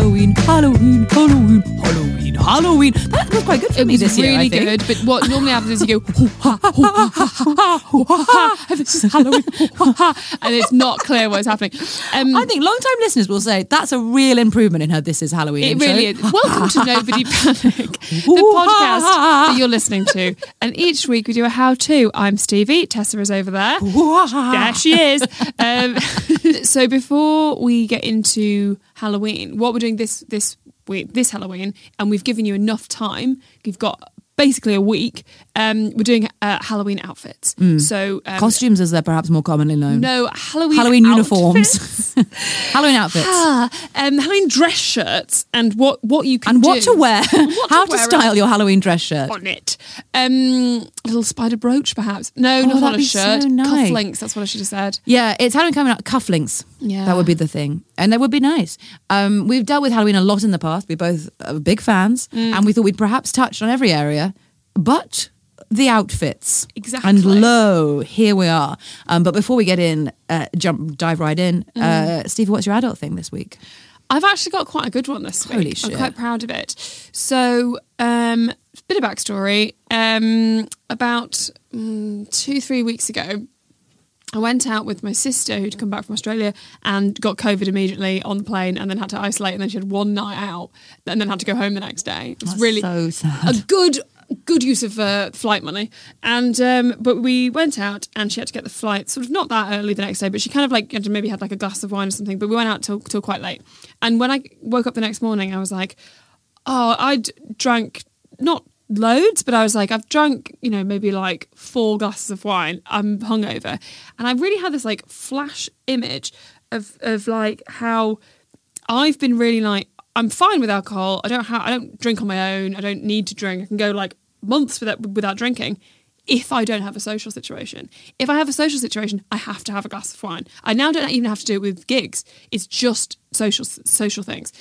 Halloween. Halloween. Halloween. Halloween. Halloween. That was quite good for It me was this year. really I think. good, but what normally happens is you go, ha, ha, ha, ha, ha, ha, ha, this is Halloween, hoo, ha, ha," and it's not clear what's happening. Um, I think long-time listeners will say that's a real improvement in her. This is Halloween. it really is. Welcome to Nobody Panic, the podcast that you're listening to. And each week we do a how-to. I'm Stevie. Tessa is over there. There she is. Um, so before we get into Halloween, what we're doing this this week, this Halloween, and we've given you enough time. You've got basically a week. Um, we're doing uh, Halloween outfits. So um, Costumes, as they're perhaps more commonly known. no Halloween Halloween uniforms. Halloween outfits. Ah, um, Halloween dress shirts and what what you can and what to wear. what How to to wear style your Halloween dress shirt. on it. Um, a little spider brooch, perhaps. No, not on Oh, a shirt. so nice. Cufflinks. That's what I should have said. Yeah, it's Halloween coming up. Cufflinks. Yeah. That would be the thing. And that would be nice. Um, we've dealt with Halloween a lot in the past. We're both uh, big fans. Mm. And we thought we'd perhaps touch on every area, but the outfits. Exactly. And lo, here we are. Um, but before we get in, uh, jump, dive right in. Mm. Uh, Stevie, what's your adult thing this week? I've actually got quite a good one this week. Holy I'm quite proud of it. So, um, bit of backstory. Um, about mm, two, three weeks ago, I went out with my sister who'd come back from Australia and got COVID immediately on the plane and then had to isolate and then she had one night out and then had to go home the next day. It was That's really so sad. a good good use of uh, flight money. And um, but we went out and she had to get the flight sort of not that early the next day, but she kind of like maybe had like a glass of wine or something. But we went out till till quite late. And when I woke up the next morning, I was like, oh, I'd drank not loads, but I was like, I've drunk, you know, maybe like four glasses of wine. I'm hungover. And I really had this like flash image of of like how I've been really like, I'm fine with alcohol. I don't have, I don't drink on my own. I don't need to drink. I can go like months without without drinking. If I don't have a social situation, if I have a social situation, I have to have a glass of wine. I now don't even have to do it with gigs. It's just social social things.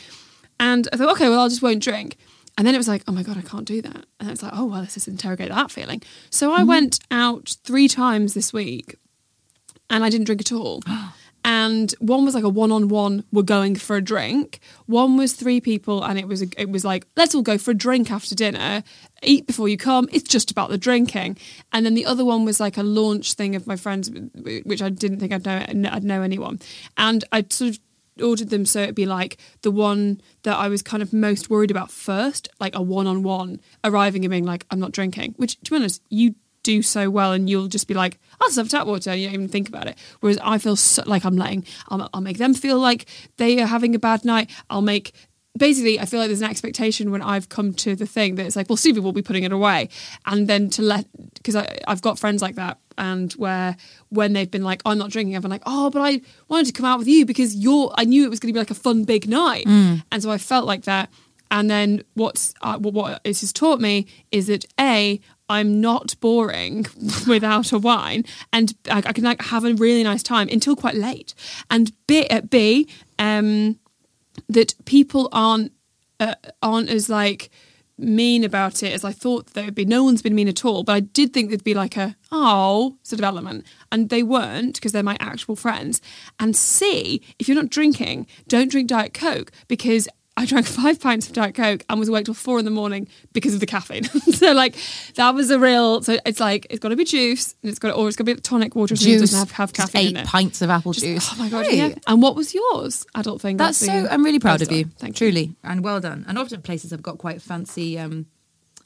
And I thought, okay, well, I just won't drink. And then it was like, oh my God, I can't do that. And it's like, oh, well, let's just interrogate that feeling. So I mm-hmm. went out three times this week and I didn't drink at all. And one was like a one-on-one. We're going for a drink. One was three people, and it was a, it was like let's all go for a drink after dinner. Eat before you come. It's just about the drinking. And then the other one was like a launch thing of my friends, which I didn't think I'd know I'd know anyone. And I sort of ordered them so it'd be like the one that I was kind of most worried about first, like a one-on-one arriving and being like I'm not drinking. Which to be honest, you do so well and you'll just be like I'll just have tap water and you don't even think about it. Whereas I feel so, like I'm letting I'll, I'll make them feel like they are having a bad night. I'll make basically I feel like there's an expectation when I've come to the thing that it's like well Stevie will be putting it away. And then to let because I've got friends like that and where when they've been like I'm not drinking I've been like oh but I wanted to come out with you because you're I knew it was going to be like a fun big night. And so I felt like that. And then what's uh, what, what it has taught me is that a I'm not boring without a wine, and I, I can like have a really nice time until quite late. And b at b um, that people aren't uh, aren't as like mean about it as I thought there would be. No one's been mean at all, but I did think there'd be like a oh sort of element, and they weren't because they're my actual friends. And C, if you're not drinking, don't drink Diet Coke because. I drank five pints of Diet Coke and was awake till four in the morning because of the caffeine. so like that was a real. So it's like it's got to be juice and it's got to, or it's got to be tonic water. So it Juice, doesn't have, have just caffeine eight in it. pints of apple Just- juice. Oh my god! Great. Yeah. And what was yours? Adult thing. That's that so. I'm really proud of you. done. Thank you. truly, and well done. And often places have got quite fancy, um,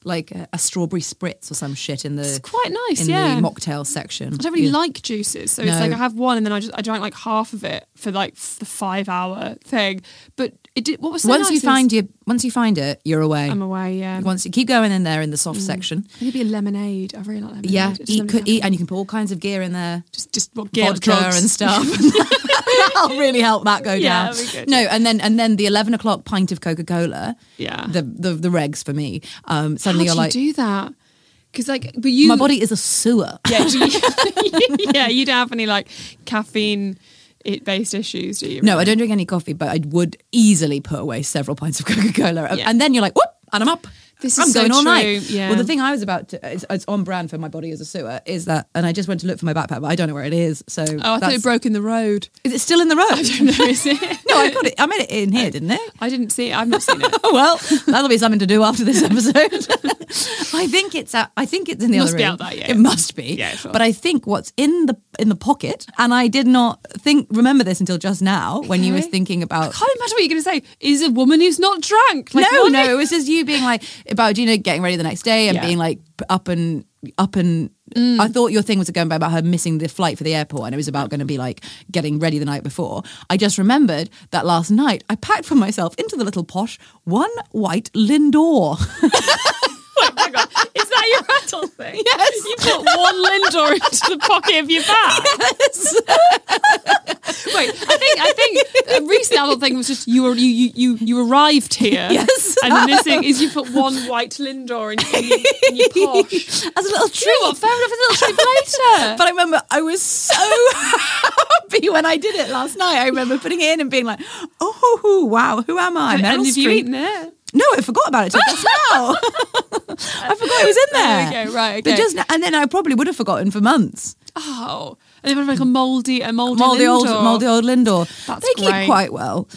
like a, a strawberry spritz or some shit in the It's quite nice. in yeah. the mocktail section. I don't really Yeah. like juices, so it's like I have one and then I just I drank like half of it for like the five hour thing. But it did. What was once nice you find your once you find it, you're away. I'm away. Yeah. Once you keep going in there in the soft section, Maybe a lemonade. I really like lemonade. yeah, It eat, doesn't could eat, and you can put all kinds of gear in there. just just what gear, vodka and stuff. That'll really help that go Yeah, down. good. No, and then and then the eleven o'clock pint of Coca Cola. Yeah. the, the the regs for me. Um, suddenly do you're you like, do that? Because like, but you my body is a sewer. Yeah, you, yeah. You don't have any like caffeine it based issues, do you? No, I don't drink any coffee, but I would easily put away several pints of Coca Cola, Yeah. and then you're like, whoop, and I'm up. This I'm is so going all true, night. yeah. Well, the thing I was about to, it's, it's on brand for my body as a sewer, is that, and I just went to look for my backpack, but I don't know where it is. So, Oh, I thought it broke in the road. Is it still in the road? No, is it? no, I got it. I made it in here, didn't it? I didn't see it. I've not seen it. Oh well, that'll be something to do after this episode. I think it's out, I think it's in the Must other be room. out there, yeah. It must be. Yeah, sure. But I think what's in the in the pocket, and I did not think remember this until just now when you were Okay. thinking I about. can't imagine what you're going to say. Is a woman who's not drunk? Like, no, no, it was just you being like about Gina getting ready the next day and Yeah. Mm. being like up and up and. I thought your thing was going about her missing the flight for the airport, and it was about going to be like getting ready the night before. I just remembered that last night I packed for myself into the little posh one white Lindor. Oh Hang on. Is that your rattle thing? Yes. You put one Lindor into the pocket of your bag. Wait, I think I think a recent adult thing was just you were you you you, you arrived here. Yes. And this thing is you put one white Lindor in, in, your, in your posh. as a little treat. You know what? Fair enough. as a little treat later. But I remember I was so happy when I did it last night. I remember putting it in and being like, "Oh wow, who am I?" and, Meryl and have you eaten it? No, I forgot about it till just now. I forgot it was in there. There we go, right, But okay. just and then I probably would have forgotten for months. Oh, and then like a mouldy, a mouldy, Moldy old, moldy old Lindor. That's they keep quite well.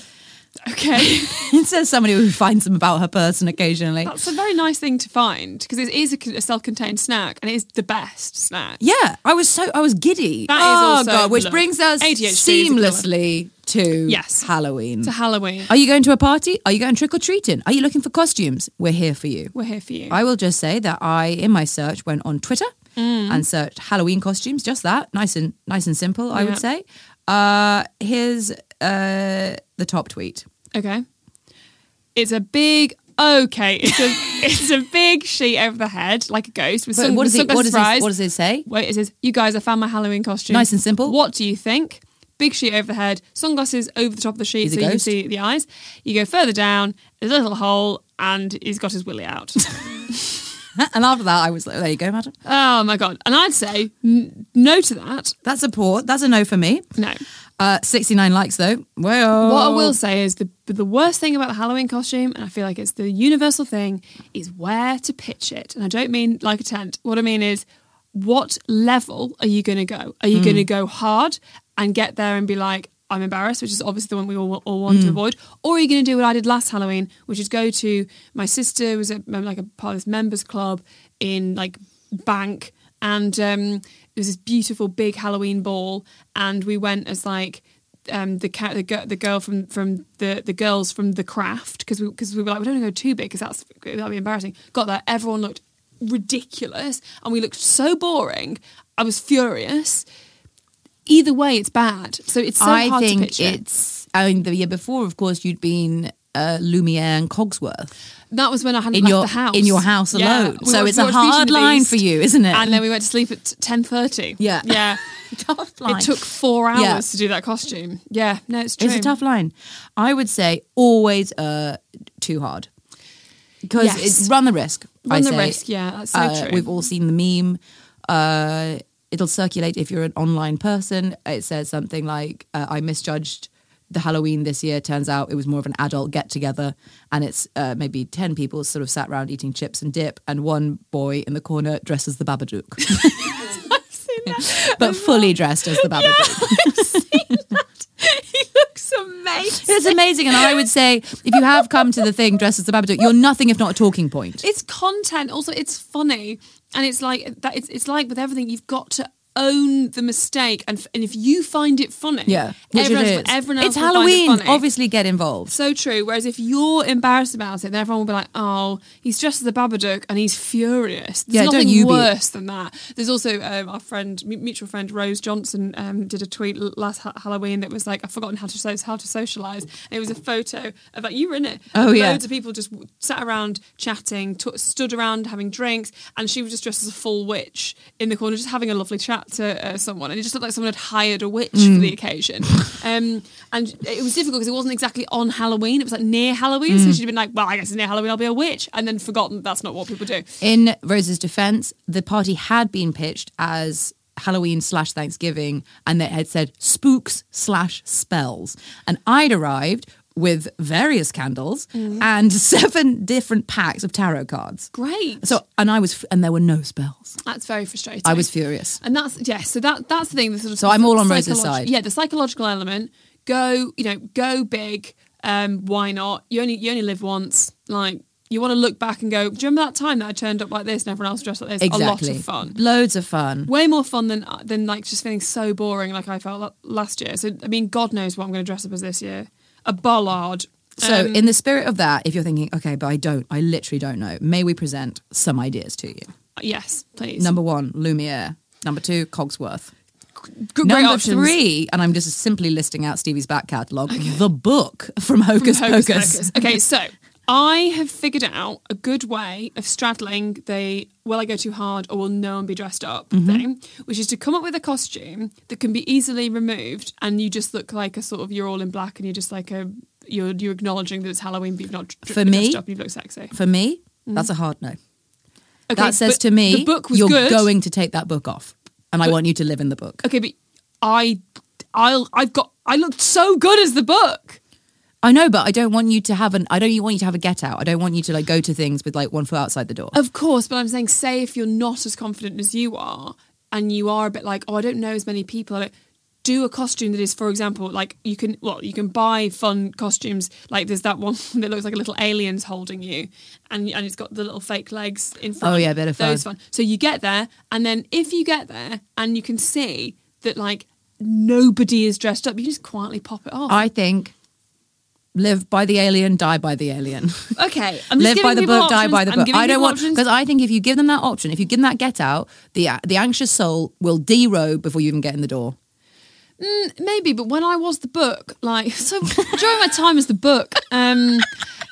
Okay, It says somebody who finds them about her person occasionally. that's a very nice thing to find because it is a, a self-contained snack and it is the best snack. Yeah, I was so I was giddy. That is oh also- god, which brings us ADHD is seamlessly to Yes. Halloween. To Halloween, Are you going to a party? Are you going trick or treating? Are you looking for costumes? We're here for you. we're here for you. I will just say that I, in my search, went on Twitter Mm. and searched Halloween costumes. Just that, nice and nice and simple. I Yeah. would say. Uh, here's uh, the top tweet. Okay. It's a big okay. It's a it's a big sheet over the head like a ghost with But some what does it? What does it? What does it say? Wait, it says you guys I found my Halloween costume. Nice and simple. What do you think? Big sheet over the head, sunglasses over the top of the sheet He's so you can see the eyes. You go further down, there's a little hole, and he's got his willy out. And after that, I was like, "There you go, madam. oh my god! And I'd say n- no to that. That's a poor, That's a no for me." No. Uh, 69 likes though. Well, What I will say is the the worst thing about the Halloween costume, and I feel like it's the universal thing, is where to pitch it. And I don't mean like a tent. What I mean is, what level are you going to go? Are you going to go hard and get there and be like, I'm embarrassed, which is obviously the one we all, all want to avoid, or are you going to do what I did last Halloween, which is go to my sister was a, like a part of this members club in like Bank, and um, it was this beautiful big Halloween ball, and we went as like um, the cat, the, the girl from from the the girls from the craft because we because we were like we don't want to go too big because that's that'd be embarrassing. Got there, everyone looked ridiculous, and we looked so boring. I was furious. Either way, it's bad. So it's so I hard to think pitch it. it's. I mean, the year before, of course, you'd been uh, Lumiere and Cogsworth That was when I hadn't in left your the house. in your house Yeah. alone. We so watched- it's a hard line for you, isn't it? And then we went to sleep at ten thirty. Yeah. yeah. tough line. It took four hours Yeah. to do that costume. Yeah, no, it's true. It's a tough line. I would say always uh, too hard because Yes. it's run the risk. I Run the say. risk. Yeah, that's so Uh, true. We've all seen the meme. Uh, it'll circulate if you're an online person. It says something like, uh, "I misjudged the Halloween this year turns out it was more of an adult get together, and it's uh, maybe ten people sort of sat around eating chips and dip, and one boy in the corner dressed as the Babadook, but fully dressed as the Babadook. he looks amazing. It's amazing, and I would say if you have come to the thing dressed as the Babadook, you're nothing if not a talking point. It's content. Also, it's funny, and it's like that. It's, it's like with everything, you've got to own the mistake, and f- and if you find it funny, Yeah, which everyone, it else, everyone else it's Halloween. It funny. Obviously, get involved. So true. Whereas if you're embarrassed about it, then everyone will be like, "Oh, he's dressed as a Babadook and he's furious." There's Yeah, don't nothing you be- worse than that. There's also um, our friend, mutual friend Rose Johnson, um, did a tweet last ha- Halloween that was like, "I've forgotten how to so- how to socialize." And it was a photo of like you were in it. Oh, Loads yeah. of people just sat around chatting, t- stood around having drinks, and she was just dressed as a full witch in the corner, just having a lovely chat to uh, someone, and it just looked like someone had hired a witch Mm. for the occasion. Um, and it was difficult because it wasn't exactly on Halloween; it was like near Halloween. Mm. So she'd been like, "Well, I guess it's near Halloween, I'll be a witch," and then forgotten that's not what people do. In Rose's defense, the party had been pitched as Halloween slash Thanksgiving, and they had said spooks slash spells. And I'd arrived with various candles Mm. and seven different packs of tarot cards. Great. So, and I was, f- and there were no spells. that's very frustrating. I was furious. And that's yeah. So that that's the thing. The sort of So I'm all on psycholog- side. Yeah, the psychological element. Go, you know, go big. Um, why not? You only you only live once. Like you want to look back and go. Do you remember that time that I turned up like this and everyone else dressed like this? Exactly. A lot of fun. Loads of fun. Way more fun than than like just feeling so boring like I felt la- last year. So I mean, God knows what I'm going to dress up as this year. A bollard. So, Um, in the spirit of that, if you're thinking, okay, but I don't, I literally don't know, may we present some ideas to you? yes, please. Number one, Lumiere. Number two, Cogsworth. Number options. three, and I'm just simply listing out Stevie's back catalogue, the book from Hocus, Hocus Pocus. Pocus. Okay, so I have figured out a good way of straddling the will I go too hard or will no one be dressed up Mm-hmm. thing, which is to come up with a costume that can be easily removed and you just look like a sort of you're all in black and you're just like a you're you're acknowledging that it's Halloween but you've not dr- For dressed me, up and you look sexy. For me, that's a hard no. Okay, that says to me, the book was you're good. going to take that book off, and I want you to live in the book. Okay, but I I'll I've got I looked so good as the book. I know, but I don't want you to have an. I don't want you to have a get out. I don't want you to like go to things with like one foot outside the door. Of course, but I'm saying, say if you're not as confident as you are, and you are a bit like, oh, I don't know as many people. Like, do a costume that is, for example, like you can, well, you can buy fun costumes. Like there's that one that looks like a little alien's holding you, and and it's got the little fake legs in front. Oh, yeah, bit of Those fun. fun. So you get there, and then if you get there, and you can see that like nobody is dressed up, you just quietly pop it off. I think live by the alien, die by the alien. okay, I'm live by the book, die by the book. I don't want because I think if you give them that option, if you give them that get out, the the anxious soul will derobe before you even get in the door. Maybe, but when I was the book, like so during my time as the book, um,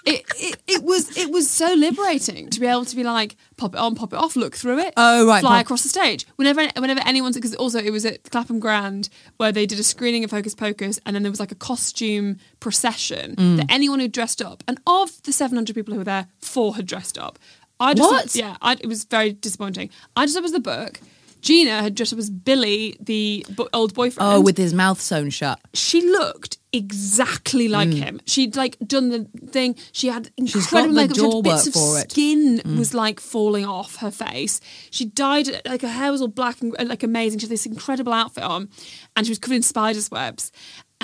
it, it it was it was so liberating to be able to be like pop it on, pop it off, look through it, Oh, right, fly pop- across the stage. Whenever whenever anyone's because also it was at Clapham Grand where they did a screening of Hocus Pocus, and then there was like a costume procession Mm. that anyone who dressed up, and of the seven hundred people who were there, four had dressed up. I just What? yeah, I, it was very disappointing. I dressed up as the book. Gina had dressed up as Billy, the bo- old boyfriend Oh, with his mouth sewn shut. she looked exactly like him. She'd like done the thing. She had Mm. incredible makeup. She had bits of it. Mm. skin was like falling off her face. She dyed like her hair was all black and like amazing. She had this incredible outfit on, and she was covered in spiders' webs.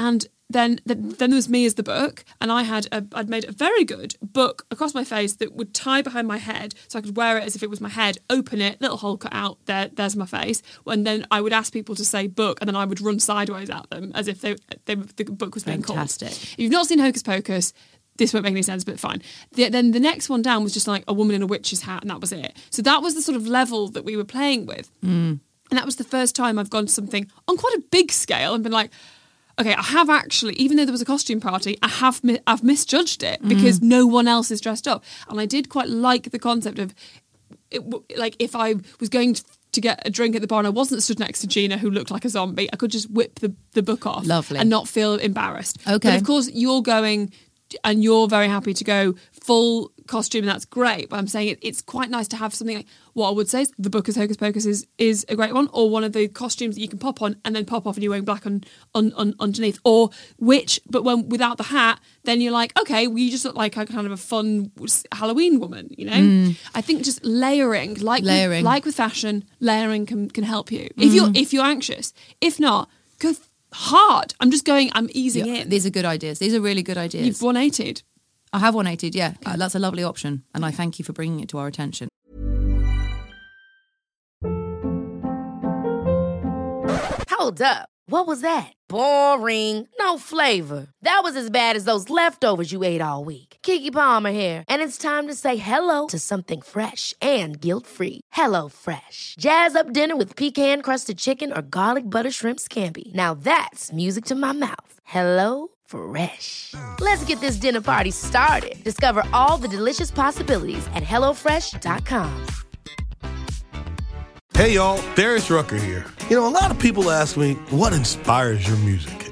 And then, then then there was me as the book, and I had a, I'd made a very good book across my face that would tie behind my head, so I could wear it as if it was my head. Open it, little hole cut out. There, there's my face. And then I would ask people to say book, and then I would run sideways at them as if they, they the book was being Fantastic. called. If you've not seen Hocus Pocus, this won't make any sense, but fine. The, then the next one down was just like a woman in a witch's hat, and that was it. So that was the sort of level that we were playing with. Mm. And that was the first time I've gone to something on quite a big scale and been like, okay, I have actually, even though there was a costume party, I have mi- I've misjudged it because mm. no one else is dressed up, and I did quite like the concept of, it, like if I was going to, to get a drink at the bar and I wasn't stood next to Gina who looked like a zombie, I could just whip the, the book off, Lovely. and not feel embarrassed. Okay. but of course you're going. And you're very happy to go full costume, and that's great. But I'm saying it, it's quite nice to have something like what I would say is the book is Hocus Pocus is is a great one, or one of the costumes that you can pop on and then pop off, and you're wearing black on, on, on underneath, or which, but when without the hat, then you're like, okay, well, you just look like a kind of a fun Halloween woman, you know. I think just layering, like Mm. Layering. with, like with fashion, layering can can help you if you're if you're anxious. If not, go hard. I'm just going. I'm easing Yeah, in. These are good ideas. These are really good ideas. You've 180'd. I have 180, yeah. Uh, that's a lovely option. And I thank you for bringing it to our attention. Hold up. What was that? Boring. No flavor. That was as bad as those leftovers you ate all week. Keke Palmer here, and it's time to say hello to something fresh and guilt-free. Hello Fresh. Jazz up dinner with pecan-crusted chicken or garlic butter shrimp scampi. Now that's music to my mouth. Hello Fresh. Let's get this dinner party started. Discover all the delicious possibilities at hellofresh.com. Hey y'all, Darius Rucker here. You know, a lot of people ask me, what inspires your music?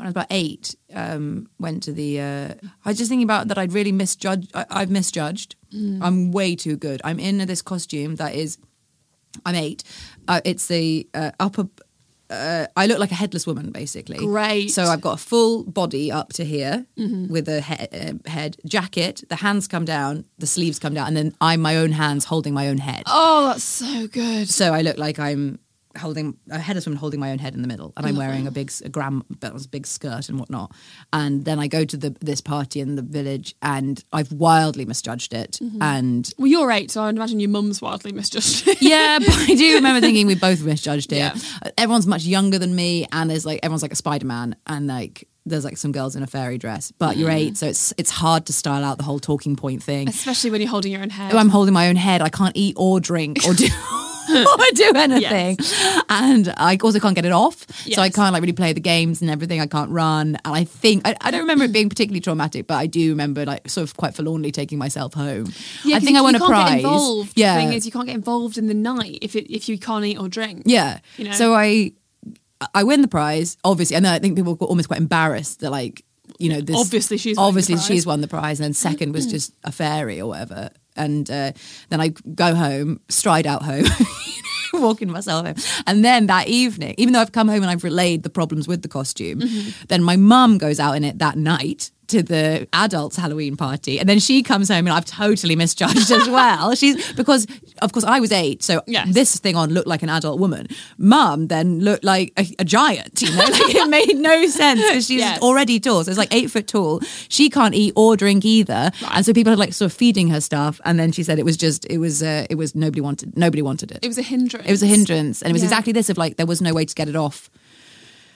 When I was about eight, um, went to the. Uh, I was just thinking about that. I'd really misjudged. I, I've misjudged. I'm way too good. I'm in this costume that is. I'm eight. Uh, it's the uh, upper. Uh, I look like a headless woman, basically. Great. So I've got a full body up to here with a he- uh, head jacket. The hands come down, the sleeves come down, and then I'm my own hands holding my own head. Oh, that's so good. So I look like I'm holding a headless woman holding my own head in the middle, and I'm wearing a big a gram, a big skirt and whatnot. And then I go to the this party in the village, and I've wildly misjudged it. Mm-hmm. And Well, you're eight, so I imagine your mum's wildly misjudged. it. yeah, but I do remember thinking we both misjudged it. Yeah. Everyone's much younger than me, and there's like everyone's like a Spider Man, and like. There's like some girls in a fairy dress, but you're eight, mm. so it's it's hard to style out the whole talking point thing. Especially when you're holding your own head. I'm holding my own head. I can't eat or drink or do or do anything, and I also can't get it off. So I can't like really play the games and everything. I can't run, and I think I, I don't remember it being particularly traumatic, but I do remember like sort of quite forlornly taking myself home. Yeah, I think I you won a can't prize. Get involved. Yeah, The thing is, you can't get involved in the night if it, if you can't eat or drink. yeah. You know? So I I win the prize, obviously, and then I think people got almost quite embarrassed that like you know this Obviously she's obviously she's won the prize, and then second was mm. just a fairy or whatever. And uh, then I go home, stride out home. Walking myself home. And then that evening, even though I've come home and I've relayed the problems with the costume, Mm-hmm. then my mum goes out in it that night to the adults Halloween party. And then she comes home and I've totally misjudged as well. She's because of course I was eight, so Yes. this thing on looked like an adult woman. Mum then looked like a, a giant, you know, like it made no sense because she's Yes. already tall. So it's like eight foot tall. She can't eat or drink either, and so people are like sort of feeding her stuff. And then she said it was just it was uh, it was nobody wanted nobody wanted it. It was a hindrance. It was a hindrance, and it was Yeah. exactly this of like there was no way to get it off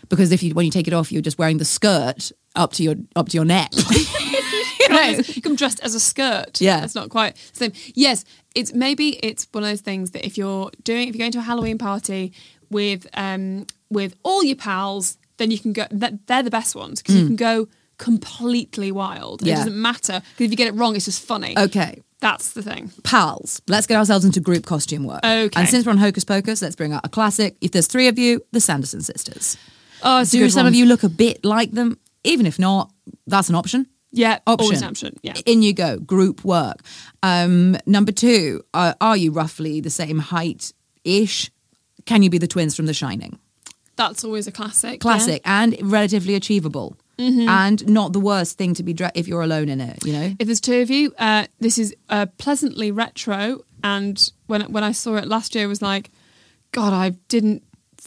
because if you when you take it off, you're just wearing the skirt up to your up to your neck. you know? You come dressed as a skirt. Yeah. That's not quite the same. Yes, it's maybe it's one of those things that if you're doing if you're going to a Halloween party with um with all your pals, then you can go they're the best ones because you can go completely wild. Mm. Yeah. It doesn't matter because if you get it wrong, it's just funny. Okay. That's the thing. pals. Let's get ourselves into group costume work. Okay. And since we're on Hocus Pocus, let's bring out a classic. If there's three of you, the Sanderson sisters. Oh, Do some one. of you look a bit like them? Even if not, that's an option. Yeah, Option. always an option. Yeah. In you go. Group work. Um, number two, uh, are you roughly the same height ish? Can you be the twins from The Shining? That's always a classic. Classic and relatively achievable. Mm-hmm. And not the worst thing to be if you're alone in it, you know? If there's two of you, uh, this is uh, pleasantly retro. And when when I saw it last year, I was like, God, I didn't,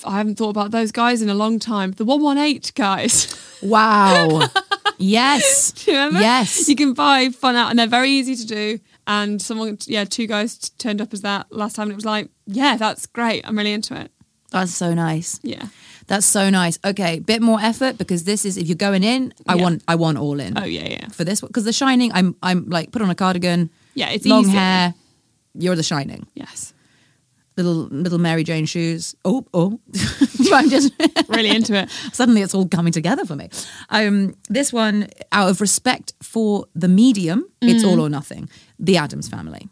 I haven't thought about those guys in a long time. The one one eight guys. Wow. yes. Do you remember? Yes. You can buy fun out, and they're very easy to do. And someone, yeah, two guys t- turned up as that last time, and it was like, yeah, that's great. I'm really into it. That's so nice. Yeah. That's so nice. Okay, bit more effort because this is if you're going in, I Yeah. want I want all in. Oh yeah, yeah. For this because The Shining, I'm I'm like put on a cardigan, Yeah, it's long easy. hair. You're the shining. Yes. Little little Mary Jane shoes. Oh oh, I'm just Really into it. suddenly it's all coming together for me. Um, this one, out of respect for the medium, it's Mm. all or nothing. The Addams Family.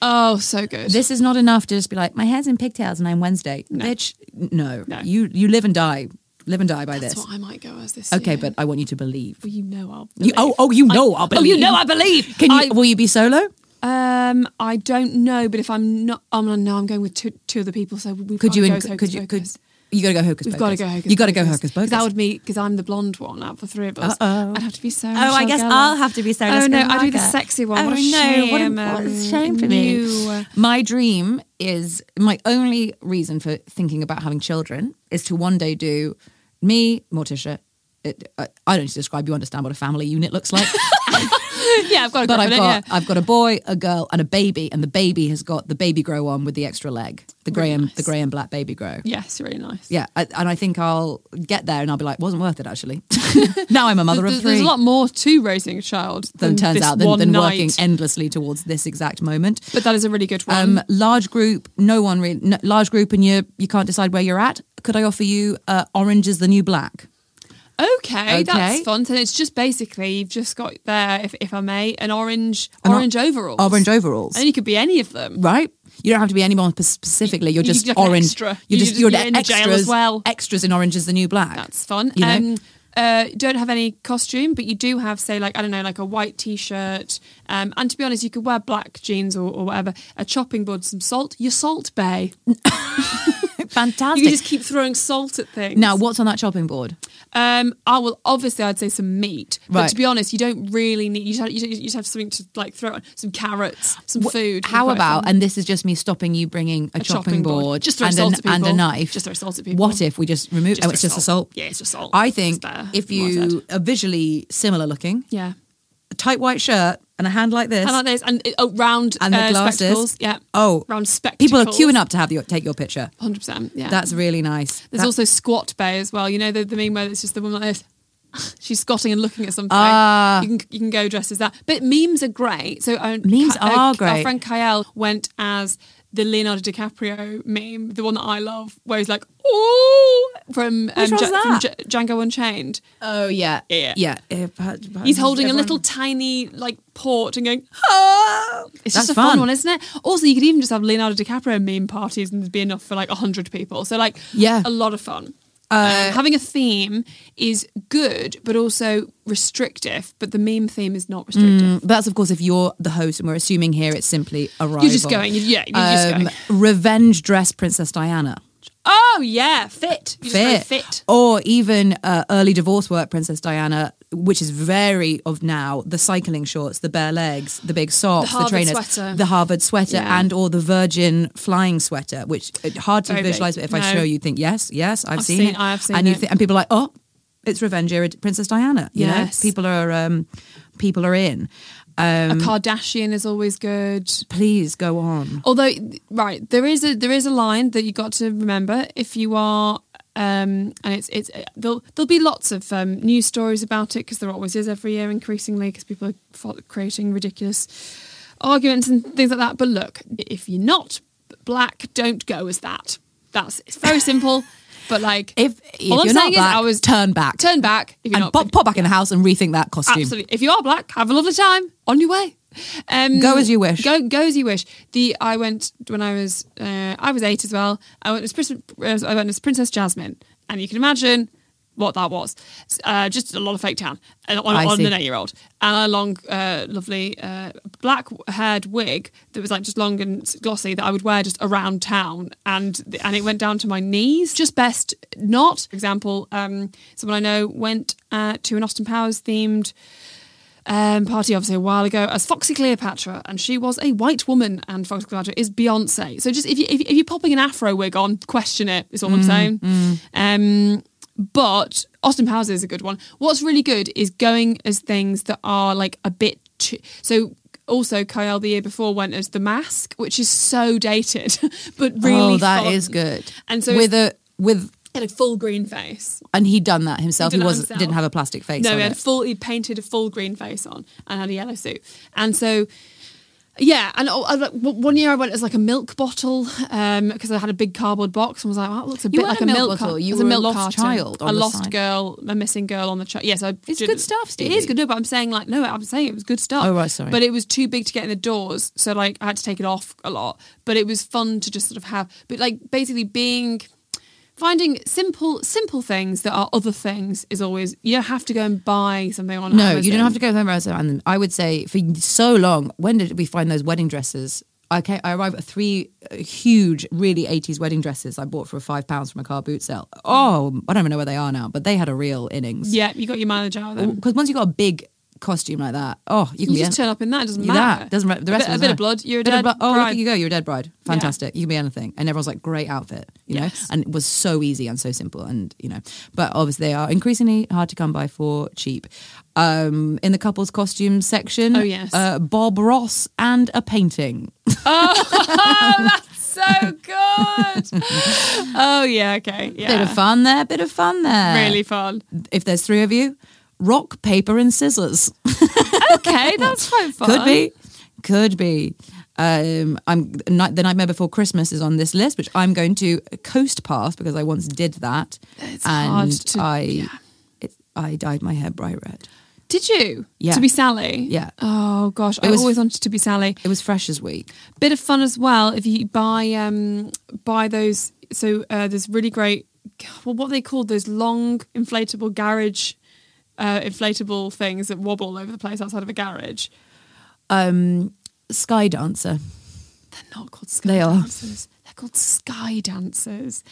Oh, so good. This is not enough to just be like, my hair's in pigtails and I'm Wednesday. No. Bitch, no. No. You you live and die, live and die by That's this. what I might go as this. Okay, year. but I want you to believe. Well, you know I'll. You, oh, oh, you know I- I'll Oh, you know I believe. Can you? I- will you be solo? Um, I don't know, but if I'm not, I'm gonna know I'm going with two, two other people. So we've Could got you? to In, go as could Hocus you? Could you got to go hocus We've got to go hocus. You got to go hocus pocus. That would be because I'm the blonde one out of the three of us. Uh-oh. I'd have to be so. Oh, I guess I'll have to be Sarah Oh no, I do the sexy one. Oh what a no, shame. what a, what a shame for me. you. My dream is my only reason for thinking about having children is to one day do me, Morticia. It, I, I don't need to describe. You understand what a family unit looks like. yeah, I've got a but I've got yeah. I've got a boy, a girl, and a baby, and the baby has got the baby grow on with the extra leg, the grey and nice. the grey and black baby grow. Yes, really nice. Yeah, I, and I think I'll get there and I'll be like, wasn't worth it actually. now I'm a mother of three. there's a lot more to raising a child than than turns out than, than working endlessly towards this exact moment. But that is a really good one. Um, large group, no one really. No, large group, and you you can't decide where you're at. Could I offer you uh, orange is the new black? Okay, Okay. that's fun. And it's just basically you've just got there, if, if I may, an orange An or- orange overalls. Orange overalls, And you could be any of them. right? You don't have to be any more specifically. You're just you're like orange. extra. You're You just just- you're, you're the jail extras as well. Extras in orange is the new black. That's fun. You know? Um, uh, don't have any costume, but you do have, say, like I don't know, like a white t-shirt. Um, and to be honest, you could wear black jeans or, or whatever. A chopping board, some salt. Your Salt Bae. Fantastic. You just keep throwing salt at things. now, what's on that chopping board? Um, I will obviously I'd say some meat, but Right. to be honest, you don't really need. You just have, you just- have something to like throw on some carrots, some Wh- food. How about, fun. and this is just me stopping you bringing a, A chopping, chopping board, board. Just throw and, salt a, at and a knife. Just throw salt at people. What if we just remove? Just oh, it's throw just a salt. Yeah, it's just salt. I think if you are visually similar looking, yeah, a tight white shirt and a hand like this, I like this and oh, round and the uh, glasses. spectacles. Yeah. Oh, round spectacles. people are queuing up to have your take your picture. Hundred percent. Yeah, That's really nice. There's That- also squat bay as well. You know the, the meme where it's just the woman like this. She's scotting and looking at something. Ah. you can you can go dressed as that. But memes are great. So uh, Memes Ka- are Our great. Our friend Kyle went as the Leonardo DiCaprio meme, the one that I love, where he's like, "Oh," from, um, Ja- from? J- Django Unchained. oh yeah, Yeah. yeah. Uh, but He's holding a little tiny like port and going, "Oh!" It's That's just a fun. fun. one, isn't it? Also, you could even just have Leonardo DiCaprio meme parties and there'd be enough for like hundred people. So like, Yeah. a lot of fun. Uh, Um, having a theme is good, but also restrictive. But the meme theme is not restrictive. Mm, That's of course if you're the host, and we're assuming here it's simply a. You're just going, yeah, you're just Um, going. Revenge dress Princess Diana. Oh yeah, fit, just fit. Or even uh, early divorce work, Princess Diana, which is very of now, the cycling shorts, the bare legs, the big socks, the, Harvard trainers, sweater. the Harvard sweater, Yeah. and or the Virgin flying sweater, which uh, hard to Very big. visualize. But if I show you, think yes, yes, I've, I've seen, seen- it. I have seen and you it. and people are like, oh, it's Revenge era Princess Diana. You know, Yes. people are um, people are in. A Um, Kardashian is always good. please go on. Although, right, there is a there is a line that you got to remember if you are, um, and it's it's there'll there'll be lots of um, news stories about it because there always is every year increasingly because people are creating ridiculous arguments and things like that. But look, if you're not black, don't go as that. That's it's very simple. But like, If, if all I'm you're not black, I was turn back, turn back if you're and not pop, pop back in the house and rethink that costume. Absolutely. If you are black, have a lovely time on your way. Um, Go as you wish. Go go as you wish. The I went when I was uh, I was eight as well. I went as Princess, I went as Princess Jasmine, and you can imagine what that was. Uh, just a lot of fake tan uh, on, on an eight year old, and a long, uh, lovely uh, black haired wig that was like just long and glossy that I would wear just around town, and and it went down to my knees. Just best not. For example, um, someone I know went uh, to an Austin Powers themed um, party obviously a while ago as Foxy Cleopatra, and she was a white woman, and Foxy Cleopatra is Beyonce. So just if you if, if you're popping an afro wig on, question it. Is all I'm saying. Um, but Austin Powers is a good one. What's really good is going as things that are like a bit too, so. Also, Kyle the year before went as the mask, which is so dated, but really oh, that fun. is good. And so with a with He had a full green face. and he'd done that himself. He He, was himself. didn't have a plastic face. No, he had it. full. He painted a full green face on and had a yellow suit. And so, Yeah, and I- one year I went as like a milk bottle um, because I had a big cardboard box and was like, "Wow, it looks a You bit like a milk milk bottle, car- you were a milk lost carton. child a lost side. girl, a missing girl on the child. Yes, I It's did- good stuff, It Stevie. is good, no, but I'm saying like no, I'm saying it was good stuff. Oh, right, sorry. But it was too big to get in the doors, so like I had to take it off a lot. But it was fun to just sort of have, but like basically being. Finding simple, simple things that are other things is always. You don't have to go and buy something on. No, Amazon. you don't have to go home and I would say for so long, when did we find those wedding dresses? I came, I arrived at three uh, huge, really 80s wedding dresses I bought for five pounds from a car boot sale. Oh, I don't even know where they are now, but they had a real innings. Yeah, you got your mileage out of them. Because once you got a big costume like that, oh, you can You just a- turn up in that. It doesn't matter. That doesn't ma- the rest a bit, of a bit of blood. You're a dead blood- Oh, bride. you go! You're a dead bride. Fantastic. You can be anything, and everyone's like, great outfit, you know. Yes. And it was so easy and so simple, and you know. But obviously, they are increasingly hard to come by for cheap. Um, in the couples costume section, Oh, yes. uh, Bob Ross and a painting. Oh, that's so good. oh yeah, okay, yeah. Bit of fun there, bit of fun there. Really fun. If there's three of you, rock, paper, and scissors. Okay, that's quite fun. Could be, could be. Um, I'm the night, the nightmare before Christmas is on this list, which I'm going to coast past because I once did that, It's and hard to- I, yeah. it, I dyed my hair bright red. Did you? Yeah. To be Sally. Yeah. Oh gosh, I was- always wanted to be Sally. It was Freshers Week. Bit of fun as well if you buy um buy those. So uh, there's really great. Well, what are they called those long inflatable garage. Uh, inflatable things that wobble all over the place outside of a garage. Um, Sky Dancer. They're not called sky They are. dancers. They're called sky dancers.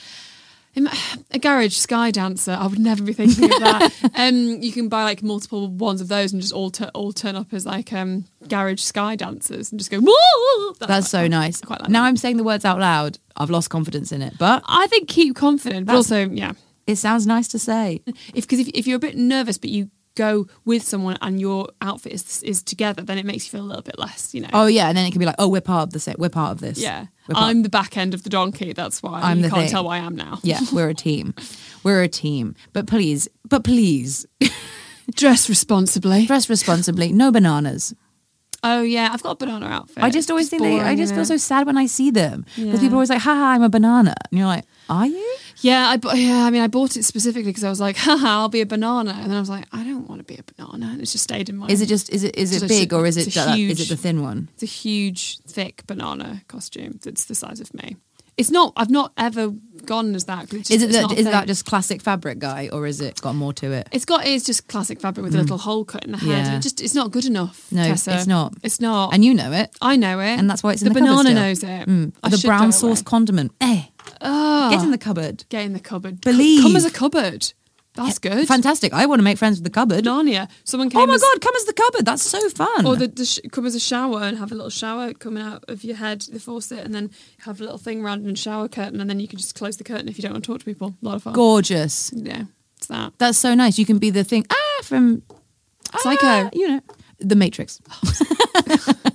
A garage sky dancer. I would never be thinking of that. um, you can buy like multiple ones of those and just all all turn up as like um, garage sky dancers and just go. Woo! That's quite so nice. Like now that. I'm saying the words out loud. I've lost confidence in it, but I think keep confident, but also yeah, it sounds nice to say. if because if, if you're a bit nervous but you go with someone and your outfit is is together, then it makes you feel a little bit less. You know. Oh yeah, and then it can be like, oh, we're part of the set. We're part of this. yeah. I'm the back end of the donkey. That's why I'm you the can't thing. tell why I am now. yeah, we're a team. We're a team. But please, but please, Dress responsibly. dress responsibly. No bananas. Oh yeah, I've got a banana outfit. I just always It's think they, I boring, just feel so sad when I see them because Yeah. people are always like, "Ha ha, I'm a banana," and you're like, "Are you?" Yeah, I bu- yeah. I mean, I bought it specifically because I was like, haha, I'll be a banana, and then I was like, I don't want to be a banana, and it's just stayed in my. Is it just is it is it big or is it that- is huge- it the thin one? It's a huge, thick banana costume that's the size of me. It's not. I've not ever gone as that. just, Is it that, not is that just classic fabric guy or is it got more to it? It's got. It's just classic fabric with a little hole cut in the head. Yeah. It just. It's not good enough. No, Tessa. it's not. It's not. And you know it. I know it, And that's why it's in the the banana knows it. Mm. The brown sauce away. condiment. Eh. Ah, Get in the cupboard. get in the cupboard. Believe. Come as a cupboard. That's good. Fantastic. I want to make friends with the cupboard. Narnia. Someone came. Oh my as- god, come as the cupboard. That's so fun. Or the, the sh- come as a shower and have a little shower coming out of your head, the faucet, and then have a little thing around and shower curtain, and then you can just close the curtain if you don't want to talk to people. A lot of fun. Gorgeous. Yeah, it's that. That's so nice. You can be the thing. Ah, from Psycho. ah, you know, The Matrix.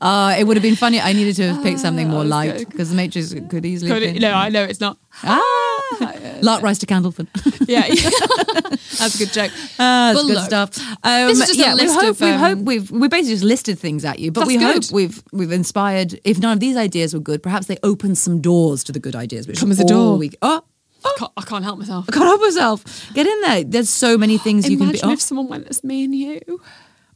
uh, it would have been funny. I needed to have picked something more Ah, was light because The Matrix could easily. Could it- no, I know it's not. Ah, Lark rise to Candlefoot. Yeah, that's a good joke. Ah, that's Well, good look, stuff. Um, this is just a yeah, we list hope, of, we um, hope we've we basically just listed things at you, but we hope good. we've we've inspired. If none of these ideas were good, perhaps they open some doors to the good ideas. Which Come as a door. We, oh, I can't, I can't help myself. I can't help myself. Get in there. There's so many things you can be. Imagine Oh, if someone went as me and you.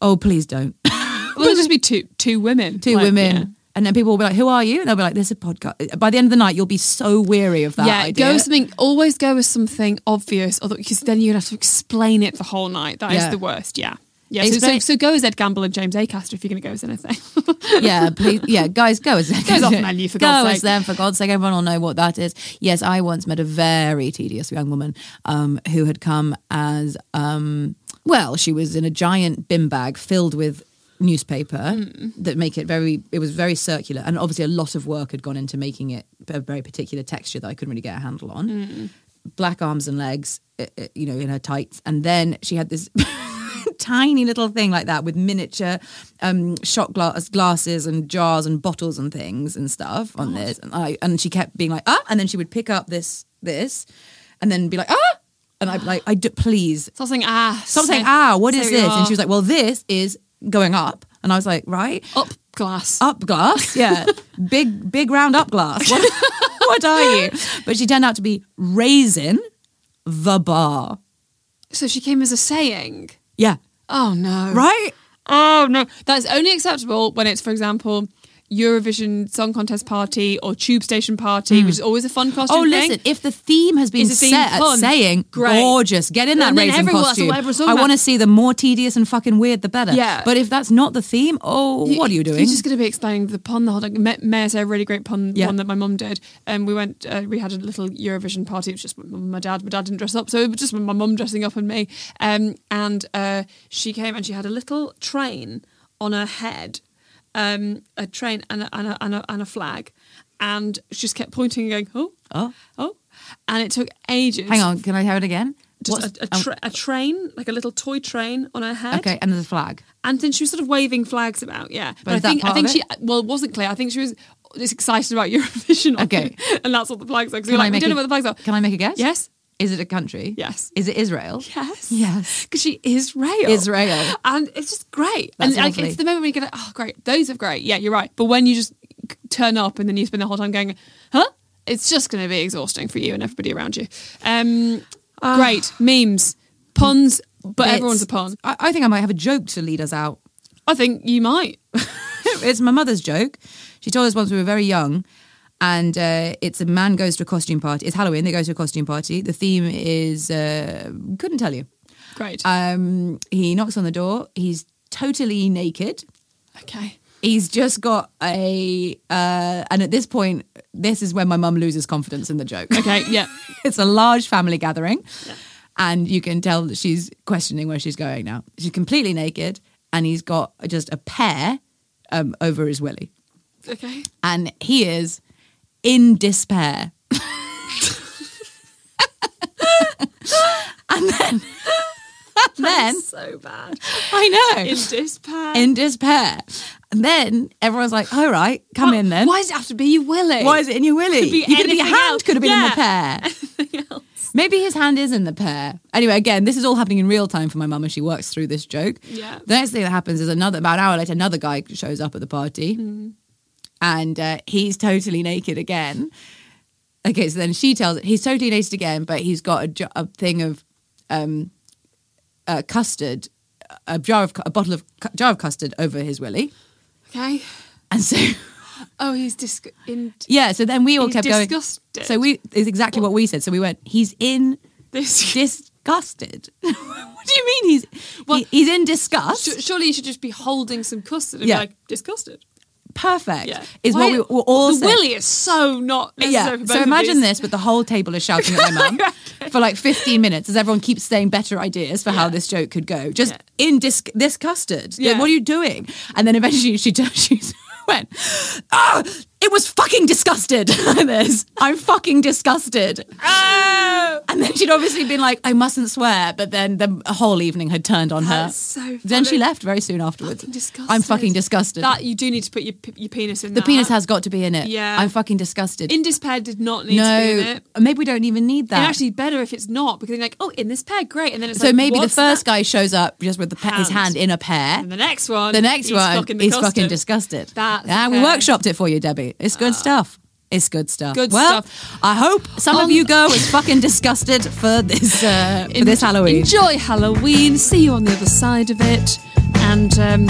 Oh, please don't. Well, it'll just be two two women. Two Like, women. yeah. And then people will be like, "Who are you?" And they'll be like, "There's a podcast." By the end of the night, you'll be so weary of that yeah, idea. go with something. Always go with something obvious, although because then you're gonna have to explain it the whole night. That is Yeah. the worst. Yeah, yeah. So, so, so go as Ed Gamble and James Acaster if you're gonna go as anything. yeah, please, yeah, guys, go as Goes off menu, for God's go God's as them for God's sake. Everyone will know what that is. Yes, I once met a very tedious young woman um, who had come as um, well. She was in a giant bin bag filled with newspaper Hmm. that make it very. It was very circular, and obviously a lot of work had gone into making it a very particular texture that I couldn't really get a handle on. Hmm. Black arms and legs, uh, uh, you know, in her tights, and then she had this. tiny little thing like that with miniature um, shot glass glasses and jars and bottles and things and stuff on this. And I and she kept being like ah, and then she would pick up this this, and then be like ah, and I'm like I do, please Stop saying ah. stop saying ah. What is this? And she was like, well, this is going up, and I was like right. up glass. up glass. Yeah, big big round up glass. What, what are you? But she turned out to be raising the bar. So she came as a saying. Yeah, Oh no. right. Oh no. That's only acceptable when it's, for example, Eurovision Song Contest party or Tube Station party, which is always a fun costume. Oh, thing. listen! If the theme has been Is the theme set fun? at saying Great. "gorgeous," get in that And raisin costume. what everyone's talking I want to see the more tedious and fucking weird, the better. Yeah. But if that's not the theme, oh, what are you doing? You're just going to be explaining the pun the whole time. May, may I say a really great pun, Yeah. one that my mum did. And we went, uh, we had a little Eurovision party. It was just my, my dad. My dad didn't dress up, so it was just my mum dressing up and me. Um, and uh, she came and she had a little train on her head, um, a train and a, and, a, and, a, and a flag, and she just kept pointing and going, oh, Oh. oh, and it took ages. Hang on, can I have it again? Just a, a, tra- a train, like a little toy train on her head. okay, and there's a flag. And then she was sort of waving flags about, yeah. But, is I think I think she well, it wasn't clear. I think she was just excited about Eurovision. Okay. and that's what the flags are. Because Can we're I like, we don't a- know what the flags are. Can I make a guess? Yes. Is it a country? Yes. Is it Israel? Yes. Yes. Because she is Israel. Israel. And it's just great. That's and like, it's the moment when you get, like, oh, great. Those are great. Yeah, you're right. But when you just turn up and then you spend the whole time going, huh? It's just going to be exhausting for you and everybody around you. Um, great. Memes, puns, but Bits. everyone's a pun. I, I think I might have a joke to lead us out. I think you might. it's my mother's joke. She told us once we were very young, and uh, it's a man goes to a costume party. It's Halloween. They go to a costume party. The theme is uh, couldn't tell you. Great. Um, he knocks on the door. He's totally naked. okay. He's just got a, uh, and at this point, this is when my mum loses confidence in the joke. Okay. Yeah. it's a large family gathering, and you can tell that she's questioning where she's going now. She's completely naked, and he's got just a pear um, over his willy, Okay. and he is in despair. and then, and then so bad. I know In despair. in despair. And then everyone's like, "All right, come in then." Why does it have to be you, Willie? Why is it in your willy? Could be you could have your hand else. could have been in the Yeah. pear. Else? Maybe his hand is in the pear. Anyway, again, this is all happening in real time for my mum as she works through this joke. Yeah. The next thing that happens is another about an hour later, another guy shows up at the party, Mm-hmm. And uh, he's totally naked again. Okay, so then she tells it he's totally naked again, but he's got a, a thing of um, uh, custard, a jar of a bottle of cu- jar of custard over his willy, Okay. and so. Oh, he's dis- in Yeah, so then we all kept going. disgusted. So we is exactly what we said. So we went. He's in this. disgusted. what do you mean he's Well- he- he's in disgust? Surely you should just be holding some custard and Yeah. be like disgusted. Perfect. Yeah. Is Why- what we were all The saying. willy is so not Yeah. So imagine this, but the whole table is shouting at my mum for like 15 minutes as everyone keeps saying better ideas for how this joke could go. Just Yeah. in dis- disgusted. Yeah. What are you doing? And then eventually she she went, "Ah, it was fucking disgusted." this. I'm fucking disgusted. Oh! And then she'd obviously been like, I mustn't swear, but then the whole evening had turned on her. That's so Then she left very soon afterwards. Fucking disgusted. I'm fucking disgusted. That you do need to put your your penis in. the that. penis has got to be in it. Yeah. I'm fucking disgusted. in despair did not need to be in no, it. maybe we don't even need And that. actually better if it's not because you're like, oh, in this pair, great. And then it's so like, maybe the first that? guy shows up just with the pe- his Hand. hand in a pair. And the next one, The next one, fucking he's fucking disgusted. That's yeah, we workshopped it for you, Debbie. It's good stuff. It's good stuff. Good well, stuff. I hope some of you go as fucking disgusted for this uh, for En- this Halloween. Enjoy Halloween. See you on the other side of it. And um,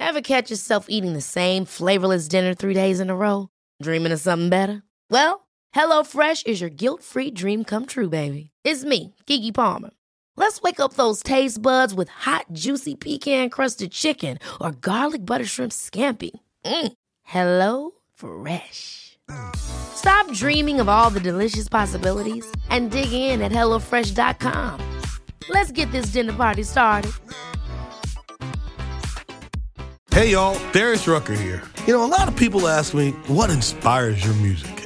Ever catch yourself eating the same flavorless dinner three days in a row? Dreaming of something better? Well, HelloFresh is your guilt free dream come true, baby. It's me, Keke Palmer. Let's wake up those taste buds with hot, juicy pecan crusted chicken or garlic butter shrimp scampi. Mm. Hello Fresh. Stop dreaming of all the delicious possibilities and dig in at HelloFresh.com. Let's get this dinner party started. Hey y'all, Darius Rucker here. You know, a lot of people ask me, what inspires your music?